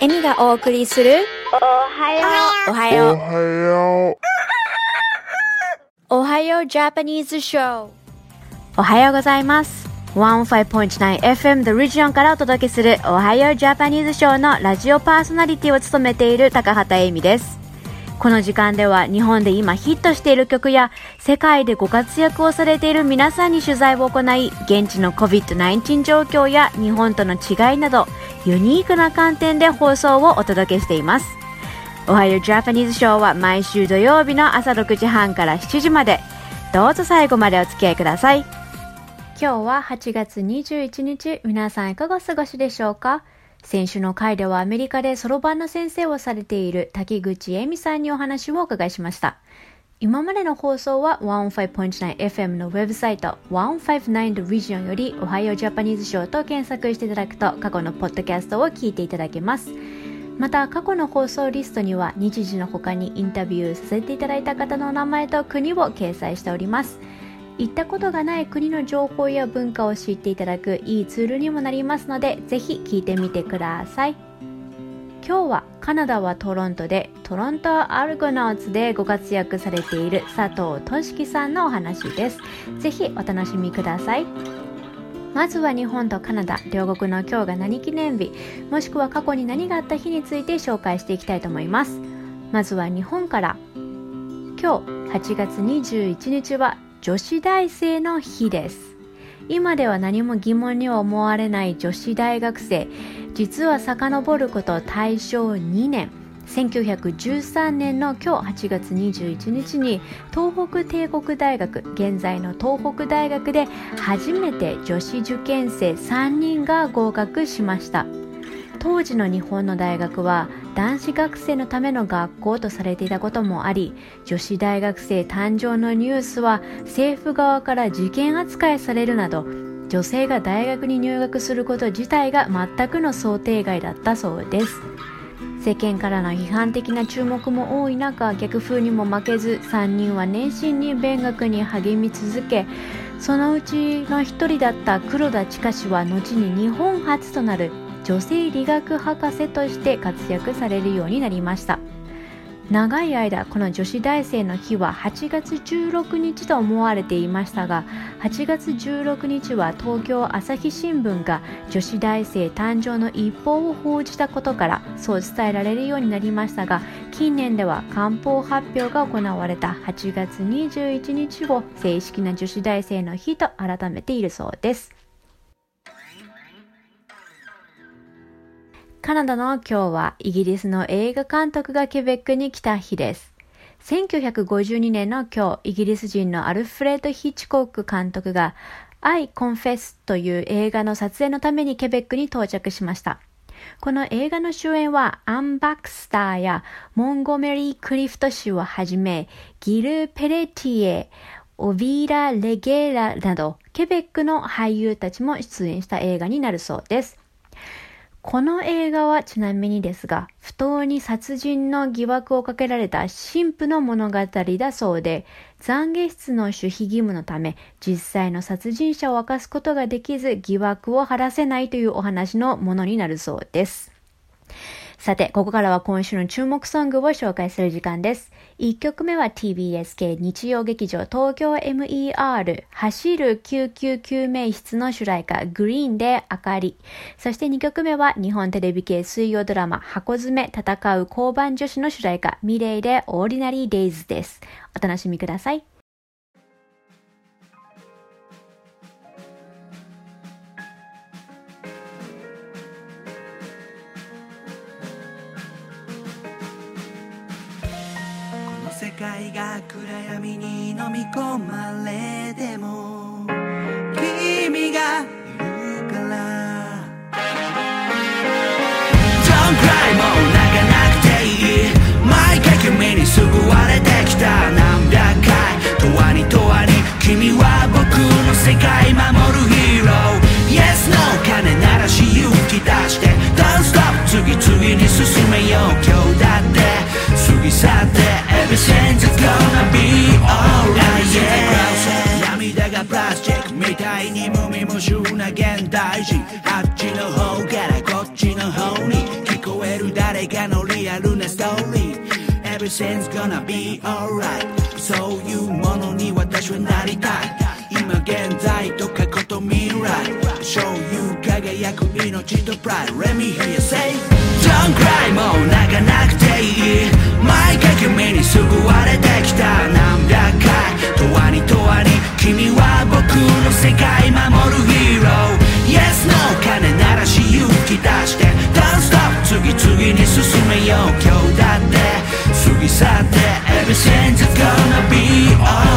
エミがお送りするおはよおはよう。おはよう。おはようジャパニーズショーおはようございます。105.9FM The Region からお届けするおはようジャパニーズショーのラジオパーソナリティを務めている高畑恵美です。この時間では日本で今ヒットしている曲や世界でご活躍をされている皆さんに取材を行い現地の COVID-19 状況や日本との違いなどユニークな観点で放送をお届けしています。おはようジャパニーズショーは毎週土曜日の朝6時半から7時まで。どうぞ最後までお付き合いください。今日は8月21日皆さんいかがお過ごしでしょうか？先週の回ではアメリカでそろばんの先生をされている滝口恵美さんにお話をお伺いしました。今までの放送は 105.9FM のウェブサイト159 The Region よりおはようジャパニーズショーと検索していただくと過去のポッドキャストを聞いていただけます。また過去の放送リストには日時の他にインタビューさせていただいた方の名前と国を掲載しております。行ったことがない国の情報や文化を知っていただくいいツールにもなりますのでぜひ聞いてみてください。今日はカナダはトロントでトロントアルゴナウツでご活躍されている佐藤俊樹さんのお話です。ぜひお楽しみください。まずは日本とカナダ両国の今日が何記念日もしくは過去に何があった日について紹介していきたいと思います。まずは日本から。今日8月21日は女子大生の日です。今では何も疑問には思われない女子大学生。実は遡ること大正2年。1913年の今日8月21日に東北帝国大学現在の東北大学で初めて女子受験生3人が合格しました。当時の日本の大学は男子学生のための学校とされていたこともあり女子大学生誕生のニュースは政府側から事件扱いされるなど女性が大学に入学すること自体が全くの想定外だったそうです。世間からの批判的な注目も多い中逆風にも負けず3人は熱心に勉学に励み続けそのうちの一人だった黒田千佳氏は後に日本初となる女性理学博士として活躍されるようになりました。長い間この女子大生の日は8月16日と思われていましたが8月16日は東京朝日新聞が女子大生誕生の一報を報じたことからそう伝えられるようになりましたが近年では官報発表が行われた8月21日を正式な女子大生の日と改めているそうです。カナダの今日はイギリスの映画監督がケベックに来た日です。1952年の今日、イギリス人のアルフレッド・ヒッチコーク監督が I Confess という映画の撮影のためにケベックに到着しました。この映画の主演はアン・バクスターやモンゴメリー・クリフト氏をはじめギル・ペレティエ、オビーラ・レゲーラなどケベックの俳優たちも出演した映画になるそうです。この映画はちなみにですが、不当に殺人の疑惑をかけられた神父の物語だそうで、懺悔室の守秘義務のため、実際の殺人者を明かすことができず、疑惑を晴らせないというお話のものになるそうです。さて、ここからは今週の注目ソングを紹介する時間です。1曲目は TBS 系日曜劇場東京 MER 走る救急救命室の主題歌グリーンで明かり。そして2曲目は日本テレビ系水曜ドラマ箱詰め戦う交番女子の主題歌ミレイでオーディナリーデイズです。お楽しみください。界が暗闇に飲み込まれても君がいるから。Don't cry もう泣かなくていい。毎回君に救われてきた。なんだかい。永遠に永遠に君は僕の世界守るヒーロー。Yes, no 鐘鳴らし勇気出して。Don't stop 次々に進めよう。今日だって過ぎ去って Everything's gonna be alright. 涙がプラスチックみたいに無味無臭な現代人あっちの方からこっちの方に聞こえる誰かのリアルなストーリー Everything's gonna be alright そういうものに私はなりたい今現在と過去と未来そういう輝く命とプライド。Let me hear you say Don't cry もう泣かなくていい。毎回君に救われてきた。何百回永遠に永遠に君は僕の世界守るヒーロー。Yes no 金ならし勇気出して Don't stop 次々に進めよう。今日だって過ぎ去って Everything's gonna be alright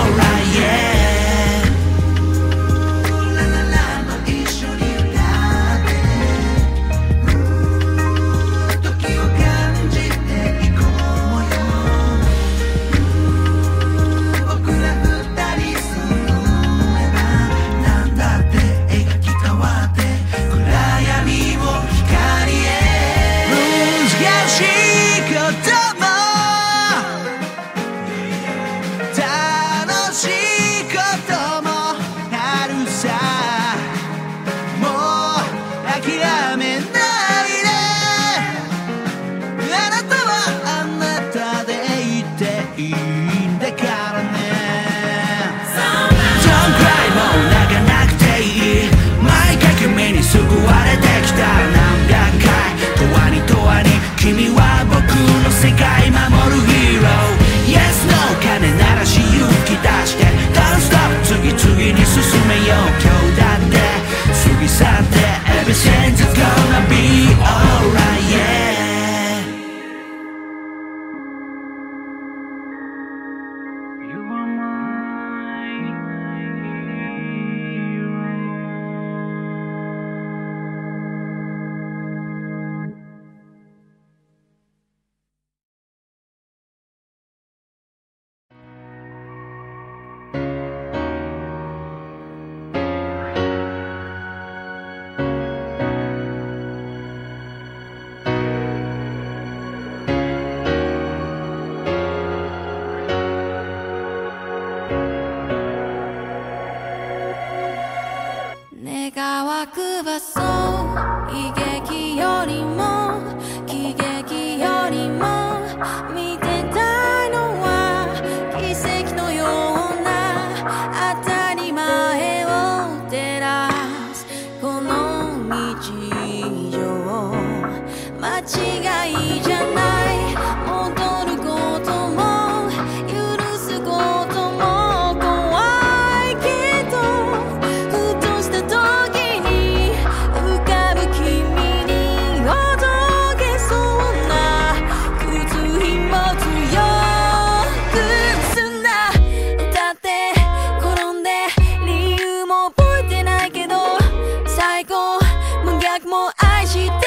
agite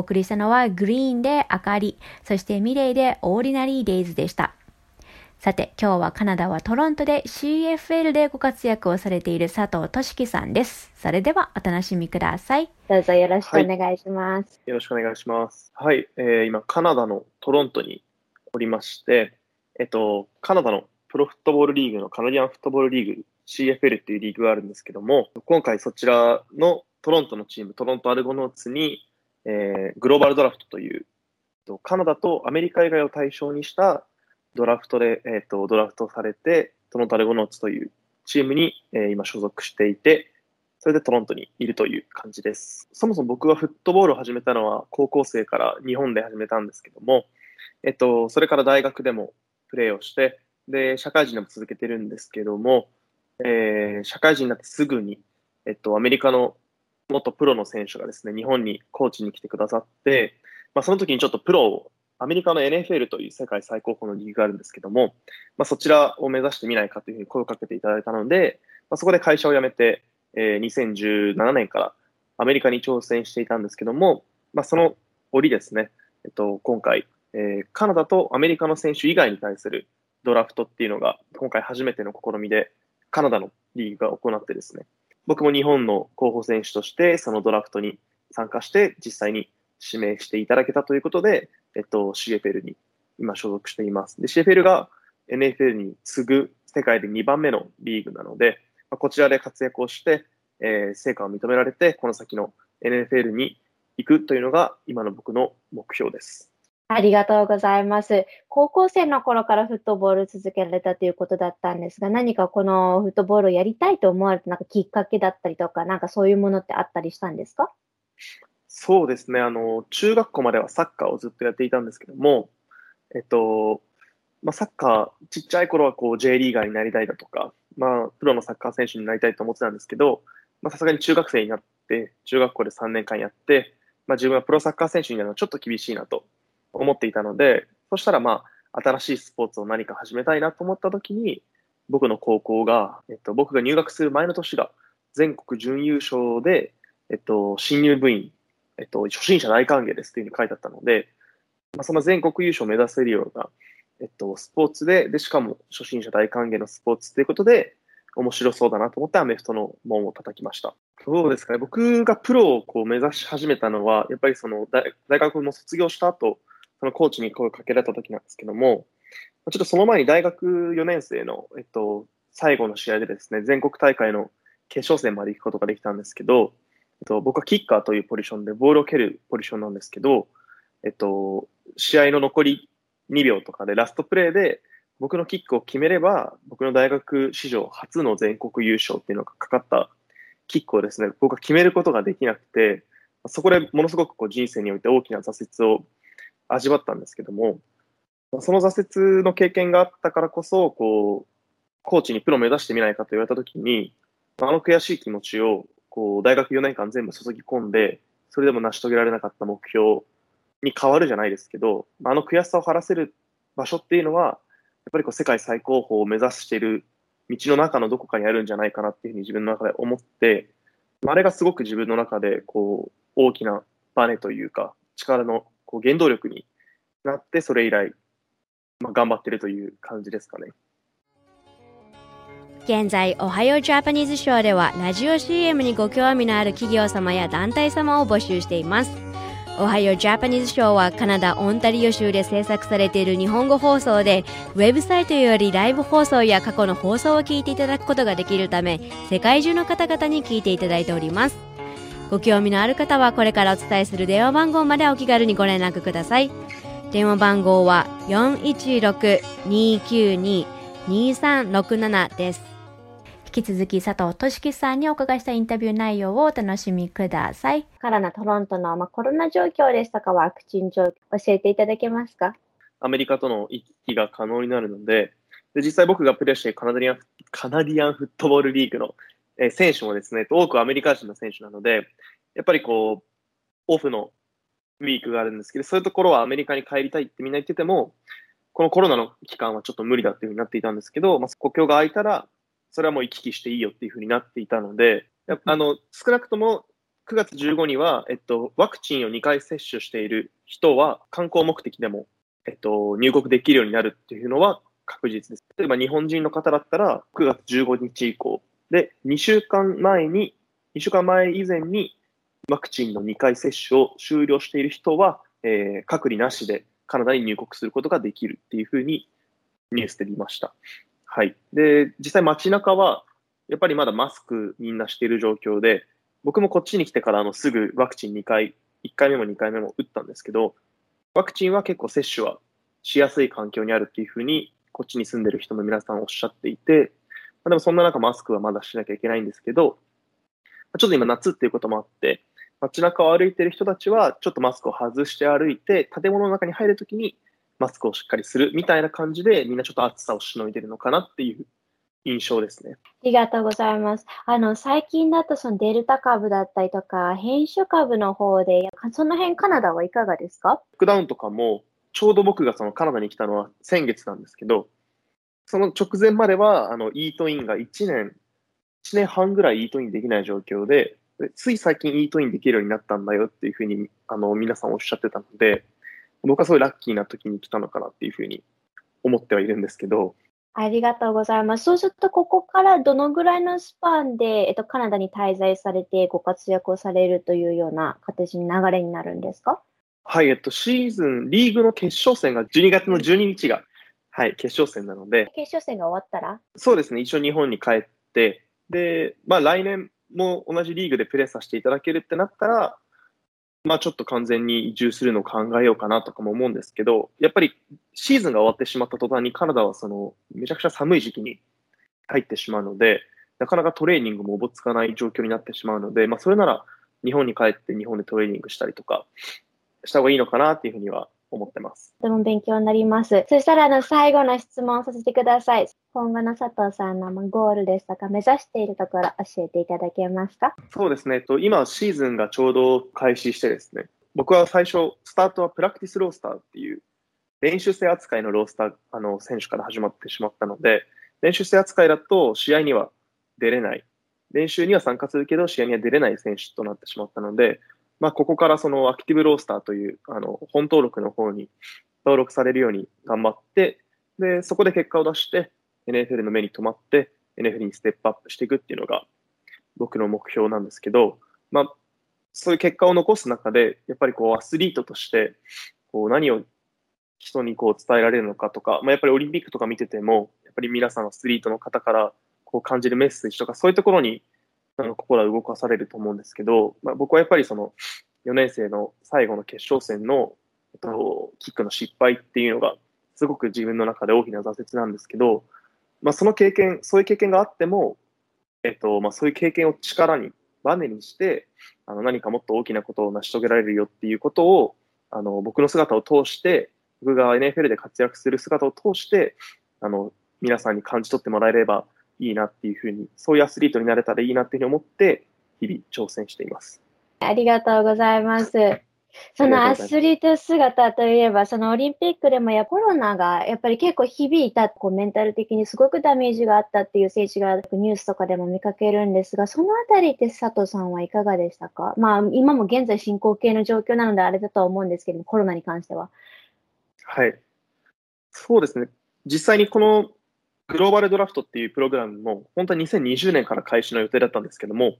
送りしたのはグリーンで明かり、そしてミレイでオーディナリーデイズでした。さて、今日はカナダはトロントで CFL でご活躍をされている佐藤俊樹さんです。それではお楽しみください。どうぞよろしくお願いします。よろしくお願いします。はい、えー今、カナダのトロントにおりまして、えっと、カナダのプロフットボールリーグのカナディアンフットボールリーグ CFL っていうリーグがあるんですけども、今回そちらのトロントのチーム、トロントアルゴノーツに、えーグローバルドラフトという、カナダとアメリカ以外を対象にしたドラフトで、えっとドラフトされて、トロントアルゴノーツというチームに、えー今所属していて、それでトロントにいるという感じです。そもそも僕はフットボールを始めたのは高校生から日本で始めたんですけども、えっと、それから大学でもプレーをして、で、社会人でも続けてるんですけども、えー社会人になってすぐに、えっと、アメリカの元プロの選手がですね、日本にコーチに来てくださって、まあ、その時にちょっとプロを、アメリカの NFL という世界最高峰のリーグがあるんですけども、まあ、そちらを目指してみないかというふうに声をかけていただいたので、まあ、そこで会社を辞めて、えー2017年からアメリカに挑戦していたんですけども、まあ、その折ですね、えっと、今回、えーカナダとアメリカの選手以外に対するドラフトっていうのが、今回初めての試みで、カナダのリーグが行ってですね、僕も日本の候補選手として、そのドラフトに参加して、実際に指名していただけたということで、えっと、CFL に今所属しています。で、CFL が NFL に次ぐ世界で2番目のリーグなので、まあこちらで活躍をして、えー成果を認められて、この先の NFL に行くというのが今の僕の目標です。ありがとうございます。高校生の頃からフットボール続けられたということだったんですが、何かこのフットボールをやりたいと思われたなんかきっかけだったりとか、なんかそういうものってあったりしたんですか？そうですね、あの、中学校まではサッカーをずっとやっていたんですけども、えっと、まあ、サッカー、ちっちゃい頃はこう J リーガーになりたいだとか、まあ、プロのサッカー選手になりたいと思ってたんですけど、さすがに中学生になって、中学校で3年間やって、まあ、自分はプロサッカー選手になるのはちょっと厳しいなと思っていたので、そしたらまあ、新しいスポーツを何か始めたいなと思った時に、僕の高校が、えっと、僕が入学する前の年が全国準優勝で、えっと、新入部員、えっと、初心者大歓迎ですっていうふうに書いてあったので、まあ、その全国優勝を目指せるような、えっと、スポーツで、で、しかも初心者大歓迎のスポーツということで、面白そうだなと思ってアメフトの門を叩きました。そうですかね。僕がプロをこう目指し始めたのは、やっぱりその大学も卒業した後、そのコーチに声をかけられた時なんですけども、ちょっとその前に大学4年生の、えっと、最後の試合でですね、全国大会の決勝戦まで行くことができたんですけど、えっと、僕はキッカーというポジションでボールを蹴るポジションなんですけど、えっと、試合の残り2秒とかでラストプレーで僕のキックを決めれば、僕の大学史上初の全国優勝っていうのがかかったキックをですね、僕は決めることができなくて、そこでものすごくこう人生において大きな挫折を味わったんですけども、その挫折の経験があったからこそ、こう、コーチにプロ目指してみないかと言われたときに、あの悔しい気持ちを、こう、大学4年間全部注ぎ込んで、それでも成し遂げられなかった目標に変わるじゃないですけど、あの悔しさを晴らせる場所っていうのは、やっぱりこう世界最高峰を目指している道の中のどこかにあるんじゃないかなっていうふうに自分の中で思って、あれがすごく自分の中でこう大きなバネというか力のこう原動力になって、それ以来、まあ、頑張ってるという感じですかね。現在、おはようジャパニーズショーでは、ラジオ CM にご興味のある企業様や団体様を募集しています。おはようジャパニーズショーはカナダ・オンタリオ州で制作されている日本語放送で、ウェブサイトよりライブ放送や過去の放送を聞いていただくことができるため、世界中の方々に聞いていただいております。ご興味のある方はこれからお伝えする電話番号までお気軽にご連絡ください。電話番号は416-292-2367です。引き続き佐藤俊樹さんにお伺いしたインタビュー内容をお楽しみください。カナダ・トロントの、まあ、コロナ状況ですとかワクチン状況教えていただけますか？アメリカとの行き来が可能になるので、で実際僕がプレーしているカナディアンカナディアンフットボールリーグの、えー選手もですね、多くアメリカ人の選手なので、やっぱりこう、オフのウィークがあるんですけど、そういうところはアメリカに帰りたいってみんな言ってても、このコロナの期間はちょっと無理だっていうふうになっていたんですけど、まあ、国境が開いたら、それはもう行き来していいよっていうふうになっていたので、あの少なくとも9月15には、えっと、ワクチンを2回接種している人は観光目的でも、えっと、入国できるようになるっていうのは確実です。例えば日本人の方だったら9月15日以降で2週間前に、2週間前以前にワクチンの2回接種を終了している人は、えー隔離なしでカナダに入国することができるっていうふうにニュースで見ました。はい。で、実際街中は、やっぱりまだマスクみんなしている状況で、僕もこっちに来てからあのすぐワクチン2回、1回目も2回目も打ったんですけど、ワクチンは結構接種はしやすい環境にあるっていうふうに、こっちに住んでる人の皆さんおっしゃっていて、まあでもそんな中マスクはまだしなきゃいけないんですけど、ちょっと今夏っていうこともあって、街中を歩いてる人たちはちょっとマスクを外して歩いて、建物の中に入るときにマスクをしっかりするみたいな感じで、みんなちょっと暑さをしのいでるのかなっていう印象ですね。ありがとうございます。あの、最近だとそのデルタ株だったりとか、変種株の方で、その辺カナダはいかがですか？ロックダウンとかも、ちょうど僕がそのカナダに来たのは先月なんですけど、その直前までは、あの、イートインが1年、1年半ぐらいイートインできない状況で、でつい最近イートインできるようになったんだよっていうふうに、あの、皆さんおっしゃってたので、僕はすごいラッキーな時に来たのかなっていうふうに思ってはいるんですけど、ありがとうございます。そうすると、ここからどのぐらいのスパンで、えっと、カナダに滞在されてご活躍をされるというような形に流れになるんですか？はい、えっと、シーズン、リーグの決勝戦が12月の12日が、はい、決勝戦なので、決勝戦が終わったら？そうですね、一応日本に帰って、で、まあ来年も同じリーグでプレーさせていただけるってなったら、まあちょっと完全に移住するのを考えようかなとかも思うんですけど、やっぱりシーズンが終わってしまった途端にカナダはそのめちゃくちゃ寒い時期に入ってしまうので、なかなかトレーニングもおぼつかない状況になってしまうので、まあそれなら日本に帰って日本でトレーニングしたりとかした方がいいのかなっていうふうには思ってます。とても勉強になります。そしたら、あの、最後の質問をさせてください。今後の佐藤さんのまあゴールですとか、目指しているところ教えていただけますか？そうですね、えっと、今シーズンがちょうど開始してですね、僕は最初、スタートはプラクティスロースターっていう練習生扱いのロースター、あの、選手から始まってしまったので、練習生扱いだと試合には出れない。練習には参加するけど、試合には出れない選手となってしまったので、まあ、ここからそのアクティブロースターという、あの、本登録の方に登録されるように頑張って、で、そこで結果を出して、NFL の目に留まって、NFL にステップアップしていくっていうのが、僕の目標なんですけど、まあ、そういう結果を残す中で、やっぱりこう、アスリートとして、こう、何を人にこう伝えられるのかとか、まあ、やっぱりオリンピックとか見てても、やっぱり皆さんアスリートの方からこう感じるメッセージとか、そういうところにあの心は動かされると思うんですけど、まあ、僕はやっぱりその4年生の最後の決勝戦の、えっと、キックの失敗っていうのが、すごく自分の中で大きな挫折なんですけど、まあ、その経験、そういう経験があっても、えっとまあ、そういう経験を力に、バネにして、あの何かもっと大きなことを成し遂げられるよっていうことを、あの僕の姿を通して、僕が NFL で活躍する姿を通して、あの皆さんに感じ取ってもらえればいいなっていうふうに、そういうアスリートになれたらいいなっていうふうに思って、日々挑戦しています。ありがとうございます。そのアスリート姿といえば、そのオリンピックでもやコロナがやっぱり結構響いた、こうメンタル的にすごくダメージがあったっていう選手がニュースとかでも見かけるんですが、そのあたりって佐藤さんはいかがでしたか？まあ今も現在進行形の状況なのであれだとは思うんですけども、コロナに関しては。はい。そうですね。実際にこのグローバルドラフトっていうプログラムも、本当は2020年から開始の予定だったんですけども、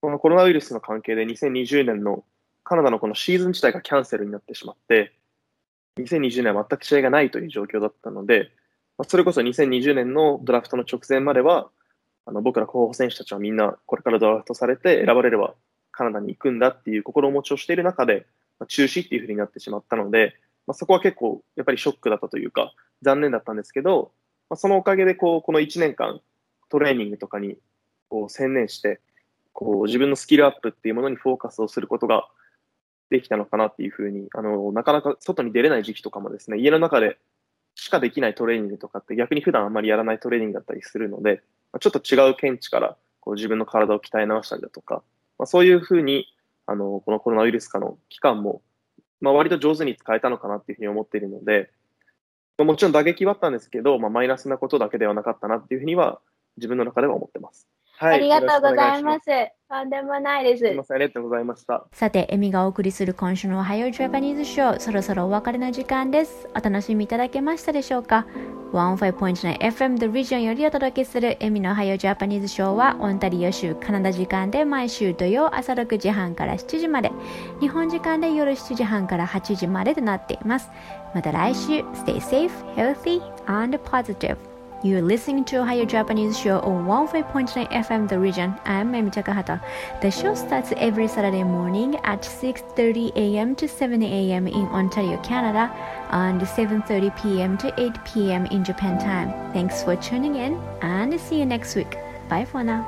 このコロナウイルスの関係で2020年のカナダのこのシーズン自体がキャンセルになってしまって、2020年は全く試合がないという状況だったので、それこそ2020年のドラフトの直前までは、あの僕ら候補選手たちはみんなこれからドラフトされて選ばれればカナダに行くんだっていう心持ちをしている中で、ま、中止っていうふうになってしまったので、まあ、そこは結構やっぱりショックだったというか、残念だったんですけど、まあ、そのおかげでこうこの1年間トレーニングとかにこう専念して、こう自分のスキルアップっていうものにフォーカスをすることができたのかなっていうふうに、あの、なかなか外に出れない時期とかもですね、家の中でしかできないトレーニングとかって逆に普段あんまりやらないトレーニングだったりするので、ちょっと違う見地からこう自分の体を鍛え直したりだとか、まあ、そういうふうに、あの、このコロナウイルス化の期間も、まあ、割と上手に使えたのかなっていうふうに思っているので、まあ、もちろん打撃はあったんですけど、まあ、マイナスなことだけではなかったなっていうふうには自分の中では思ってます。はい。ありがとうございます。とんでもないです。すみません、ありがとうございました。さて、エミがお送りする今週のおはようジャパニーズショー、そろそろお別れの時間です。お楽しみいただけましたでしょうか ?15.9FM The Region よりお届けするエミのおはようジャパニーズショーは、オンタリオ州カナダ時間で毎週土曜朝6時半から7時まで、日本時間で夜7時半から8時までとなっています。また来週、Stay safe, healthy, and positive. You're listening to Ohio Japanese Show on 15.9 FM The Region. I'm Emi Takahata. The show starts every Saturday morning at 6:30 a.m. to 7 a.m. in Ontario, Canada, and 7:30 p.m. to 8 p.m. in Japan time. Thanks for tuning in, and see you next week. Bye for now.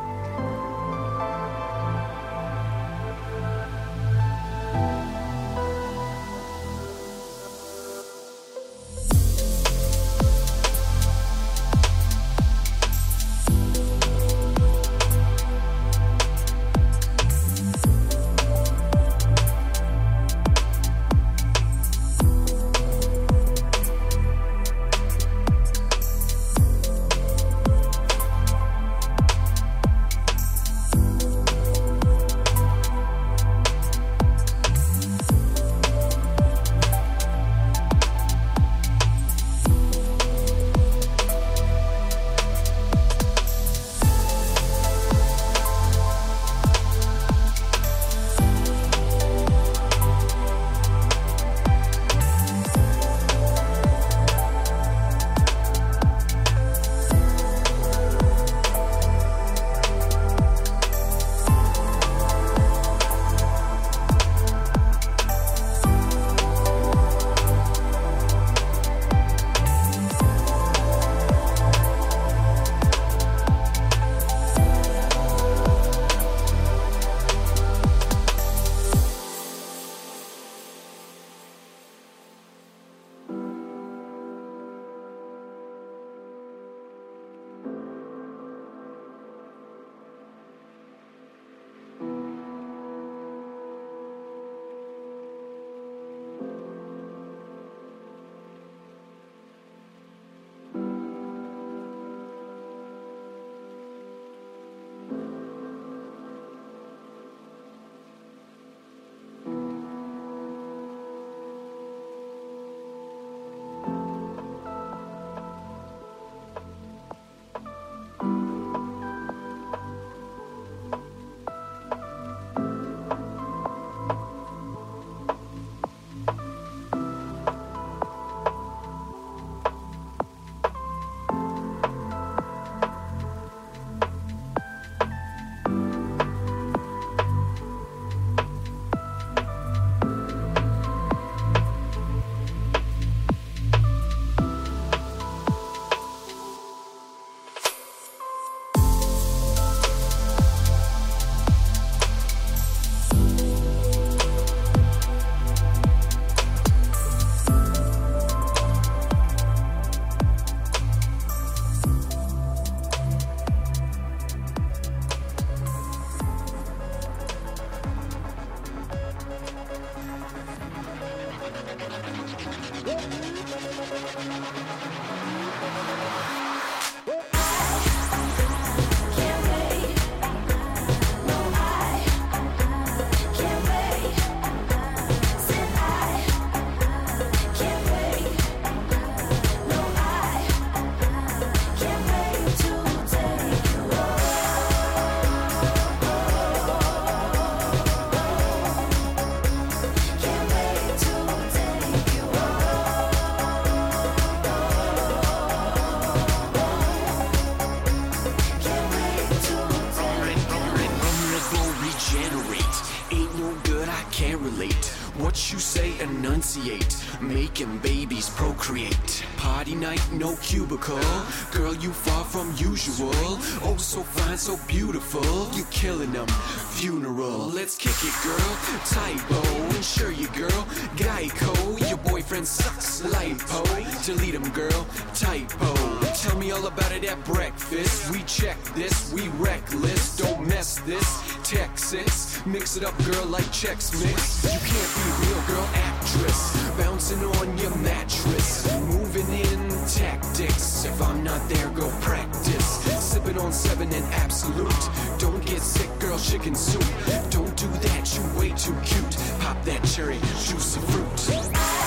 Usual. Oh, so fine, so beautiful. You killing them. Funeral. Let's kick it, girl. Typo. Insure you, girl. Geico. Your boyfriend sucks. Lipo. Delete him, girl. Typo. Tell me all about it at breakfast. We check this. We reckless. Don't mess this. Texas. Mix it up, girl, like Chex Mix. You can't be real, girl. Actress. Bouncing on your mattress. Moving in tactics. If I'm not there, go practice. Sipping on seven and absolute. Don't get sick, girl, chicken soup. Don't do that, you way too cute. Pop that cherry, juice juicy fruit.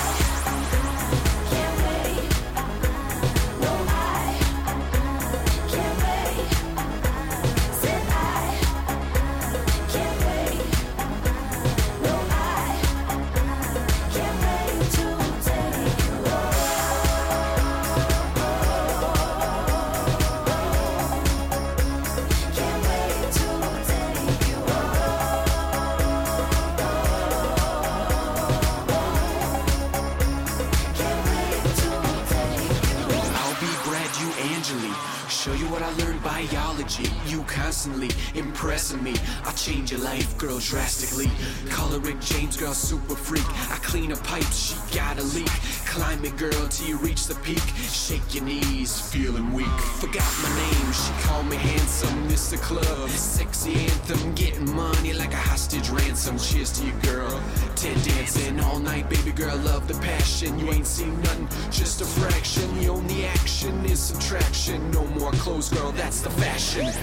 Constantly impressing me. I change your life, girl, drastically. Call her Rick James, girl, super freak. I clean a pipe, she got a leak. Climb it, girl, till you reach the peak. Shake your knees, feeling weak. Forgot my name, she called me handsome. This the club, sexy anthem. Getting money like a hostage ransom. Cheers to you, girl. Ten dancing all night, baby girl, love the passion. You ain't seen nothing, just a fraction. The only action is subtraction. No more clothes, girl, that's the fashion.